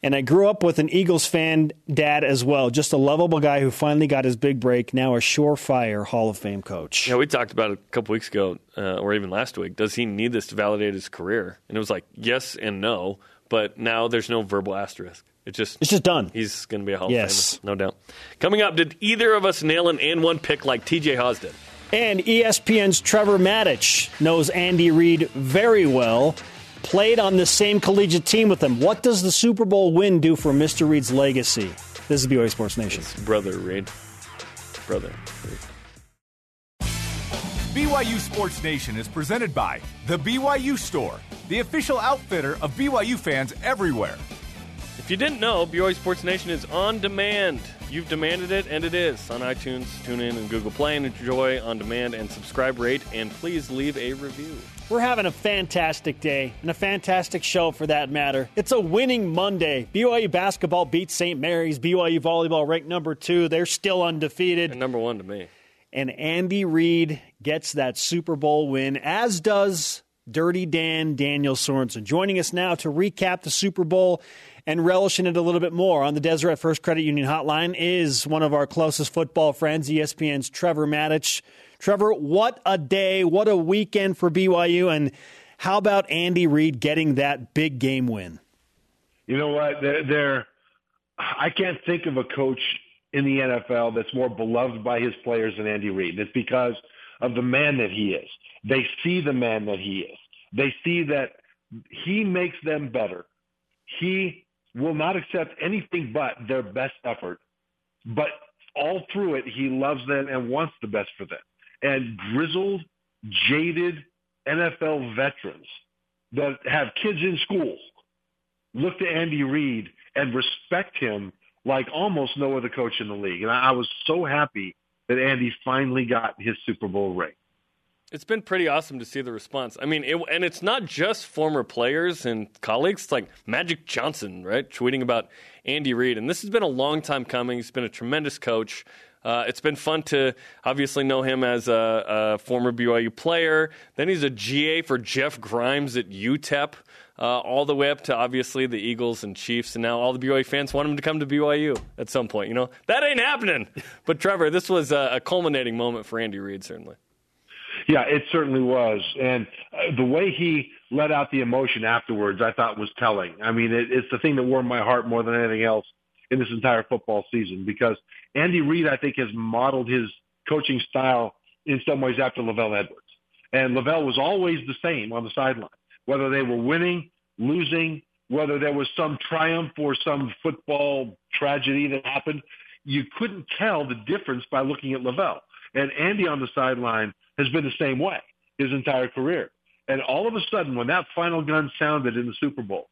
And I grew up with an Eagles fan dad as well, just a lovable guy who finally got his big break, now a surefire Hall of Fame coach. Yeah, we talked about it a couple weeks ago, uh, or even last week. Does he need this to validate his career? And it was like yes and no, but now there's no verbal asterisk. It's just it's just done. He's going to be a Hall yes. of Famer, no doubt. Coming up, did either of us nail an and one pick like TJ Haws did? And ESPN's Trevor Matich knows Andy Reid very well played on the same collegiate team with him. What does the Super Bowl win do for Mr. Reid's legacy? This is BYU Sports Nation. It's brother Reid. Brother Reid. BYU Sports Nation is presented by The BYU Store, the official outfitter of BYU fans everywhere. If you didn't know, BYU Sports Nation is on demand. You've demanded it, and it is on iTunes, TuneIn, and Google Play. And enjoy on demand and subscribe, rate, and please leave a review. We're having a fantastic day and a fantastic show for that matter. It's a winning Monday. BYU basketball beats St. Mary's. BYU volleyball ranked number two. They're still undefeated. And number one to me. And Andy Reid gets that Super Bowl win, as does Dirty Dan Daniel Sorensen. Joining us now to recap the Super Bowl and relish in it a little bit more on the Deseret First Credit Union Hotline is one of our closest football friends, ESPN's Trevor Matich. Trevor, what a day, what a weekend for BYU, and how about Andy Reid getting that big game win? You know what? They're, they're I can't think of a coach in the NFL that's more beloved by his players than Andy Reid. It's because of the man that he is. They see the man that he is. They see that he makes them better. He will not accept anything but their best effort. But all through it, he loves them and wants the best for them. And grizzled, jaded NFL veterans that have kids in school look to Andy Reid and respect him like almost no other coach in the league. And I, was so happy that Andy finally got his Super Bowl ring. It's been pretty awesome to see the response. I mean, it, and it's not just former players and colleagues. It's like Magic Johnson, right, tweeting about Andy Reid, and this has been a long time coming. He's been a tremendous coach. Uh, it's been fun to obviously know him as a, a, former BYU player. Then he's a GA for Jeff Grimes at UTEP, uh, all the way up to obviously the Eagles and Chiefs, and now all the BYU fans want him to come to BYU at some point. You know that ain't happening. But Trevor, this was a, a culminating moment for Andy Reid, certainly. Yeah, it certainly was. And uh, the way he let out the emotion afterwards, I thought was telling. I mean, it, it's the thing that warmed my heart more than anything else in this entire football season because Andy Reid, I think, has modeled his coaching style in some ways after LaVell Edwards. And LaVell was always the same on the sideline, whether they were winning, losing, whether there was some triumph or some football tragedy that happened. You couldn't tell the difference by looking at LaVell. And Andy on the sideline has been the same way his entire career. And all of a sudden, when that final gun sounded in the Super Bowl,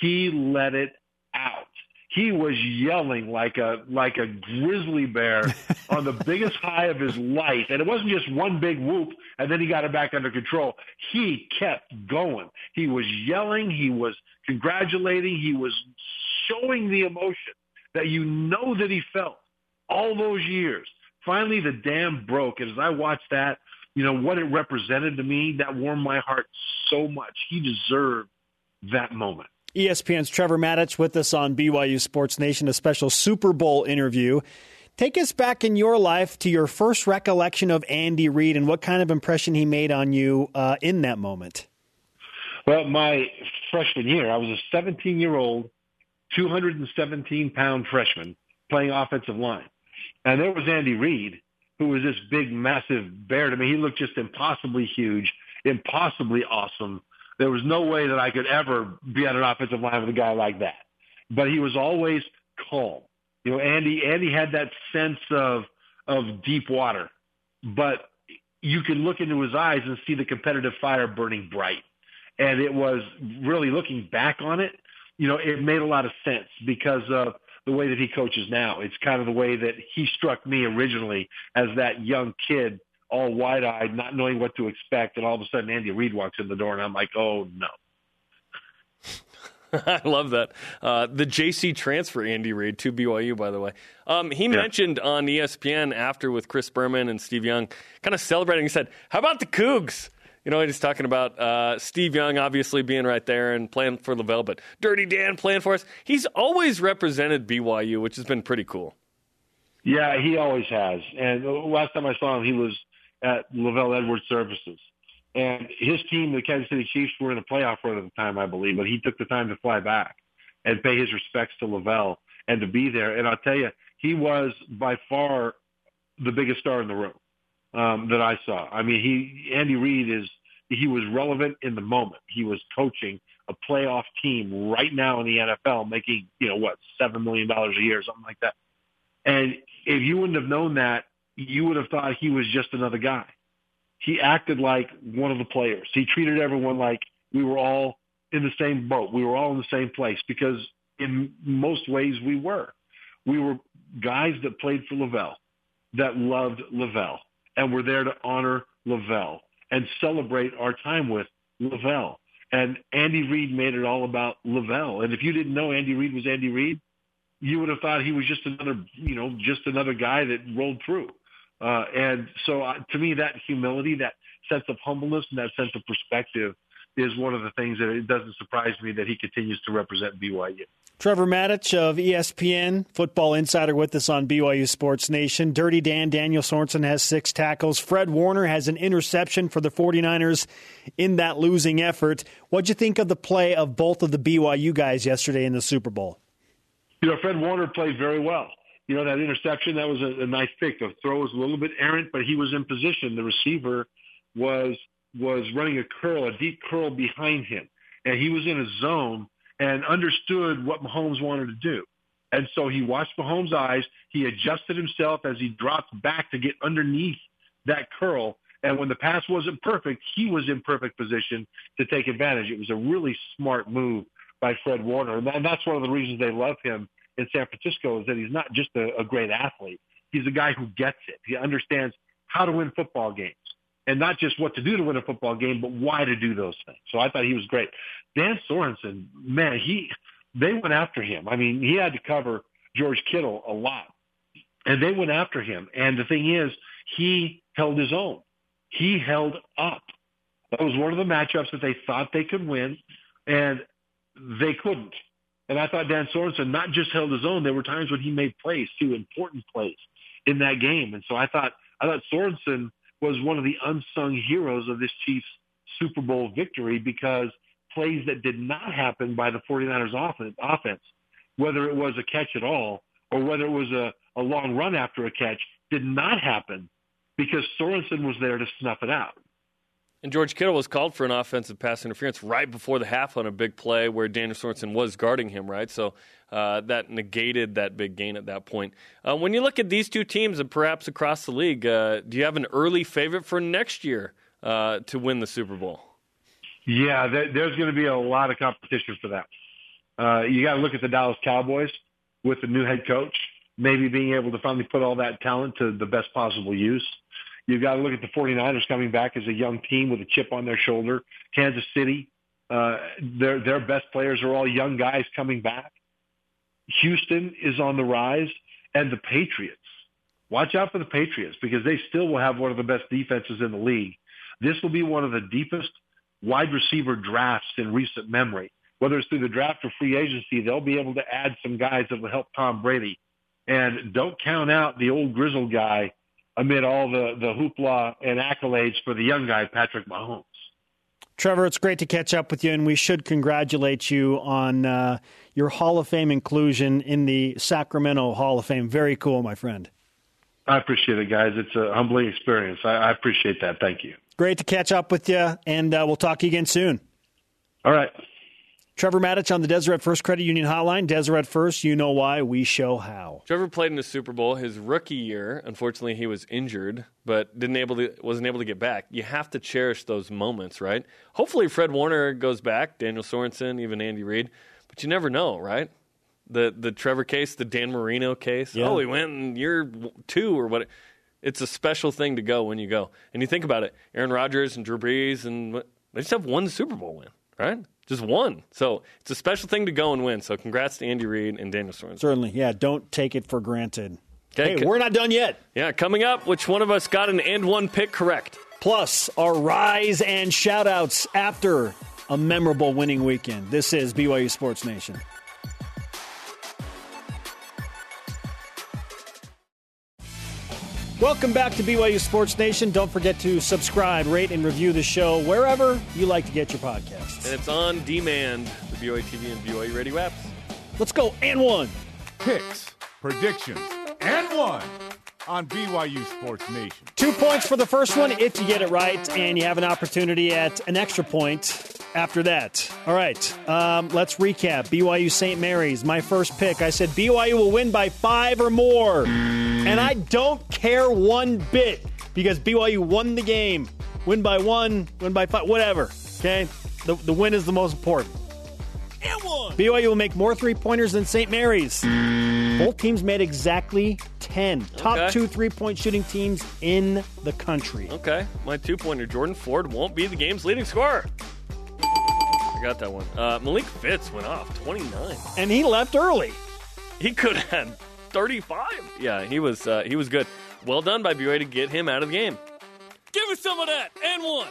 he let it out. He was yelling like a like a grizzly bear <laughs> on the biggest high of his life, and it wasn't just one big whoop, and then he got it back under control. He kept going. He was yelling. He was congratulating. He was showing the emotion that you know that he felt all those years. Finally, the dam broke, and as I watched that, you know, what it represented to me, that warmed my heart so much. He deserved that moment. ESPN's Trevor Matich with us on BYU Sports Nation, a special Super Bowl interview. Take us back in your life to your first recollection of Andy Reid and what kind of impression he made on you uh, in that moment. Well, my freshman year, I was a 17 year old, 217 pound freshman playing offensive line. And there was Andy Reid, who was this big, massive bear I mean, He looked just impossibly huge, impossibly awesome. There was no way that I could ever be on an offensive line with a guy like that. But he was always calm. You know, Andy Andy had that sense of of deep water, but you can look into his eyes and see the competitive fire burning bright. And it was really looking back on it, you know, it made a lot of sense because of the way that he coaches now. It's kind of the way that he struck me originally as that young kid, all wide eyed, not knowing what to expect. And all of a sudden, Andy Reid walks in the door, and I'm like, oh, no. <laughs> I love that. Uh, the JC transfer, Andy Reid, to BYU, by the way. Um, he yeah. mentioned on ESPN after with Chris Berman and Steve Young, kind of celebrating, he said, How about the Cougs? You know, he's talking about uh, Steve Young obviously being right there and playing for LaVell, but Dirty Dan playing for us. He's always represented BYU, which has been pretty cool. Yeah, he always has. And last time I saw him, he was at LaVell Edwards Services. And his team, the Kansas City Chiefs, were in a playoff run at the time, I believe, but he took the time to fly back and pay his respects to LaVell and to be there. And I'll tell you, he was by far the biggest star in the room um, that I saw. I mean, he Andy Reid is he was relevant in the moment. He was coaching a playoff team right now in the NFL, making you know what seven million dollars a year, something like that. And if you wouldn't have known that, you would have thought he was just another guy. He acted like one of the players. He treated everyone like we were all in the same boat. We were all in the same place because in most ways we were. We were guys that played for LaVell, that loved LaVell, and were there to honor LaVell and celebrate our time with LaVell. And Andy Reid made it all about LaVell. And if you didn't know Andy Reid was Andy Reid, you would have thought he was just another, you know, just another guy that rolled through. Uh, and so uh, to me, that humility, that sense of humbleness and that sense of perspective is one of the things that it doesn't surprise me that he continues to represent BYU. Trevor Matich of ESPN, Football Insider, with us on BYU Sports Nation. Dirty Dan, Daniel Sorensen has six tackles. Fred Warner has an interception for the 49ers in that losing effort. What'd you think of the play of both of the BYU guys yesterday in the Super Bowl? You know, Fred Warner played very well. You know, that interception, that was a, a nice pick. The throw was a little bit errant, but he was in position. The receiver was was running a curl, a deep curl behind him. And he was in a zone and understood what Mahomes wanted to do. And so he watched Mahomes' eyes. He adjusted himself as he dropped back to get underneath that curl. And when the pass wasn't perfect, he was in perfect position to take advantage. It was a really smart move by Fred Warner. And that's one of the reasons they love him in San Francisco is that he's not just a, a great athlete. He's a guy who gets it. He understands how to win football games and not just what to do to win a football game, but why to do those things. So I thought he was great. Dan Sorensen, man, he they went after him. I mean, he had to cover George Kittle a lot, and they went after him. And the thing is, he held his own. He held up. That was one of the matchups that they thought they could win, and they couldn't. And I thought Dan Sorensen not just held his own. There were times when he made plays, too important plays in that game. And so I thought I thought Sorensen was one of the unsung heroes of this Chiefs Super Bowl victory because plays that did not happen by the 49ers offense, whether it was a catch at all or whether it was a, a long run after a catch, did not happen because Sorensen was there to snuff it out. And George Kittle was called for an offensive pass interference right before the half on a big play where Daniel Sorensen was guarding him, right? So uh, that negated that big gain at that point. Uh, when you look at these two teams and perhaps across the league, uh, do you have an early favorite for next year uh, to win the Super Bowl? Yeah, there's going to be a lot of competition for that. Uh, you got to look at the Dallas Cowboys with the new head coach, maybe being able to finally put all that talent to the best possible use. You've got to look at the 49ers coming back as a young team with a chip on their shoulder. Kansas City, uh, their their best players are all young guys coming back. Houston is on the rise, and the Patriots. Watch out for the Patriots because they still will have one of the best defenses in the league. This will be one of the deepest wide receiver drafts in recent memory. Whether it's through the draft or free agency, they'll be able to add some guys that will help Tom Brady. And don't count out the old grizzled guy amid all the, the hoopla and accolades for the young guy, Patrick Mahomes. Trevor, it's great to catch up with you, and we should congratulate you on uh, your Hall of Fame inclusion in the Sacramento Hall of Fame. Very cool, my friend. I appreciate it, guys. It's a humbling experience. I, I appreciate that. Thank you. Great to catch up with you, and uh, we'll talk to you again soon. All right. Trevor Matich on the Deseret First Credit Union Hotline. Deseret First, you know why, we show how. Trevor played in the Super Bowl his rookie year. Unfortunately, he was injured, but didn't able to wasn't able to get back. You have to cherish those moments, right? Hopefully, Fred Warner goes back, Daniel Sorensen, even Andy Reid, but you never know, right? The the Trevor case, the Dan Marino case. Yeah. Oh, he went in year two or what? It's a special thing to go when you go, and you think about it. Aaron Rodgers and Drew Brees, and they just have one Super Bowl win, right? Just one. So it's a special thing to go and win. So congrats to Andy Reid and Daniel Sorensen. Certainly. Yeah, don't take it for granted. Okay, hey, we're not done yet. Yeah, coming up, which one of us got an and one pick correct? plus our rise and shoutouts after a memorable winning weekend. This is BYU Sports Nation. Welcome back to BYU Sports Nation. Don't forget to subscribe, rate, and review the show wherever you like to get your podcasts. And it's on demand, the BYU TV and BYU Radio apps. Let's go, and one. Picks, predictions, and one on BYU Sports Nation. Two points for the first one if you get it right, and you have an opportunity at an extra point after that. All right, um, let's recap. BYU St. Mary's, my first pick. I said BYU will win by five or more. And I don't care one bit because BYU won the game. Win by one, win by five, whatever. Okay? The, the win is the most important. And one. BYU will make more three pointers than St. Mary's. Both teams made exactly 10. Top two three point shooting teams in the country. Okay, my two pointer, Jordan Ford, won't be the game's leading scorer. I got that one. Uh, Malik Fitts went off 29. And he left early. He could have had 35. Yeah, he was uh, he was good. Well done by BYU to get him out of the game. Give us some of that. And one.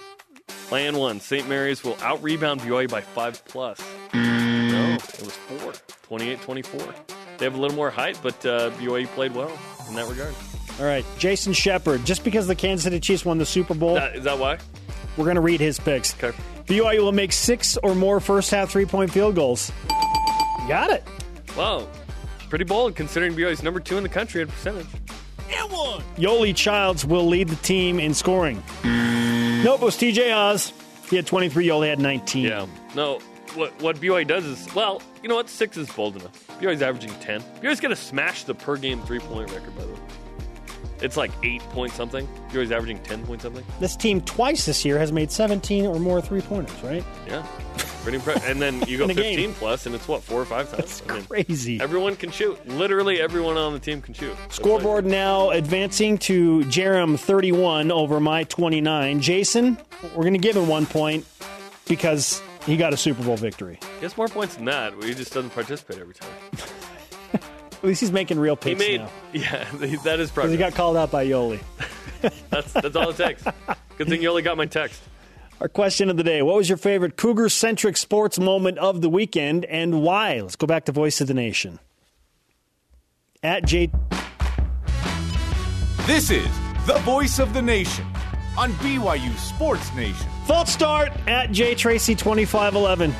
My and one. St. Mary's will out rebound BYU by five plus. No, it was four. 28-24. They have a little more height, but uh, BYU played well in that regard. All right, Jason Shepard. Just because the Kansas City Chiefs won the Super Bowl, That, is that why? we're going to read his picks. Okay. BYU will make six or more first half three point field goals. Got it. Wow. Pretty bold considering BYU's number two in the country in percentage. And one. Yoeli Childs will lead the team in scoring. Nope, it was TJ Haws. He had 23, Yoeli had 19. Yeah. No, what what BYU does is, well, you know what? Six is bold enough. BYU's averaging 10. BYU's going to smash the per game three point record, by the way. It's like eight point something. You're always averaging 10 point something. This team twice this year has made 17 or more three pointers, right? Yeah. Pretty impressive. And then you <laughs> go In a game. 15 plus, and it's what, four or five times? I mean, Crazy. everyone can shoot. Literally everyone on the team can shoot. That's Scoreboard now advancing to Jarom 31 over my 29. Jason, we're going to give him one point because he got a Super Bowl victory. He has more points than that. He just doesn't participate every time. <laughs> At least he's making real He picks made, now. <laughs> yeah, <laughs> that is probably. Because progress. he got called out by Yoeli. <laughs> that's, that's all it takes. Good thing you only got my text. Our question of the day What was your favorite Cougar centric sports moment of the weekend and why? Let's go back to Voice of the Nation. At J. This is the voice of the nation on BYU Sports Nation. False start at J Tracy 2511.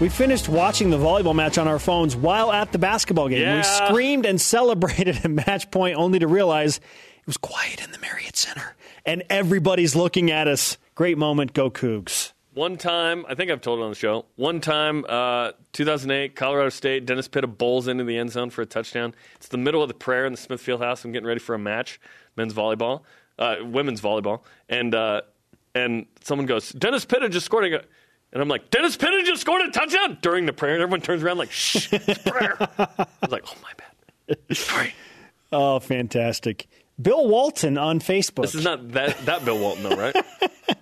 We finished watching the volleyball match on our phones while at the basketball game. We screamed and <laughs> celebrated at match point only to realize it was quiet in the Marriott Center and everybody's looking at us. Great moment. Go Cougs. One time, I think I've told it on the show. One time, uh, 2008, Colorado State, Dennis Pitta bowls into the end zone for a touchdown. It's the middle of the prayer in the Smith Fieldhouse. I'm getting ready for a match, men's volleyball, uh, women's volleyball, and uh, and someone goes, Dennis Pitta just scored. I go, and I'm like, Dennis Pitta just scored a touchdown during the prayer, and everyone turns around like, shh, it's prayer. <laughs> I was like, oh my bad, sorry. Oh, fantastic. Bill Walton on Facebook. This is not that that Bill Walton though, right?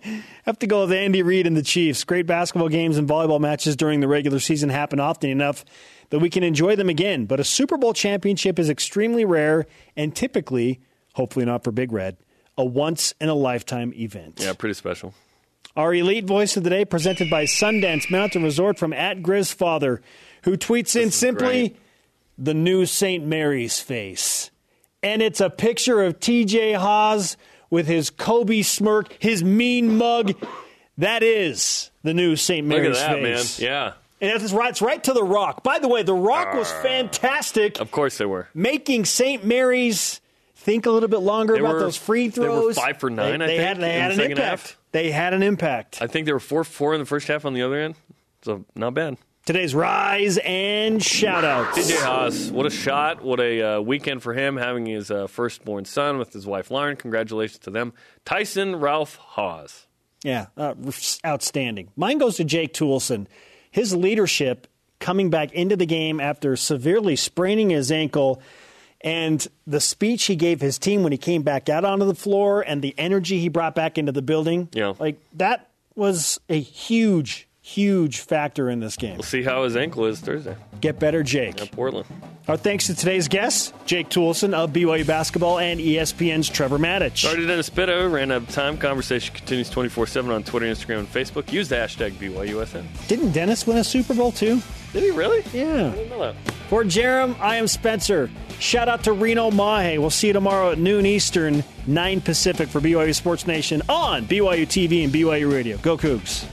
<laughs> have to go with Andy Reid and the Chiefs. Great basketball games and volleyball matches during the regular season happen often enough that we can enjoy them again. But a Super Bowl championship is extremely rare and typically, hopefully not for Big Red, a once in a lifetime event. yeah, pretty special. Our elite voice of the day presented by Sundance Mountain Resort from at Grizz Father, who tweets in simply great. the new St. Mary's face. And it's a picture of TJ Haws with his Kobe smirk, his mean mug. That is the new St. Look at Mary's that, face. man. Yeah, And it's right, it's right to The Rock. By the way, The Rock was ah. fantastic, of course they were. making St. Mary's think a little bit longer They about were- those free they were throws. five for nine, They, I they think, had, they had an impact. half. They had an impact. I think they were four four in the first half on the other end, so not bad. Today's rise and shout outs. TJ Haws, what a shot! What a uh, weekend for him, having his uh, firstborn son with his wife Lauren. Congratulations to them. Tyson Ralph Haws. Yeah, uh, outstanding. Mine goes to Jake Toolson. His leadership coming back into the game after severely spraining his ankle and the speech he gave his team when he came back out onto the floor and the energy he brought back into the building. Yeah. Like that was a huge, huge factor in this game. We'll see how his ankle is Thursday. Get better, Jake. Yeah, Portland. Our thanks to today's guests, Jake Toolson of BYU Basketball and ESPN's Trevor Matich. Sorry to Dennis Pitta. Ran out of time. Conversation continues 24 7 on Twitter, Instagram, and Facebook. Use the hashtag BYUSN. Didn't Dennis win a Super Bowl too? Did he really? Yeah. I didn't know that. For Jarom, I am Spencer. Shout out to Reno Mahe. We'll see you tomorrow at noon Eastern, 9 Pacific for BYU Sports Nation on BYU TV and BYU Radio. Go Cougs.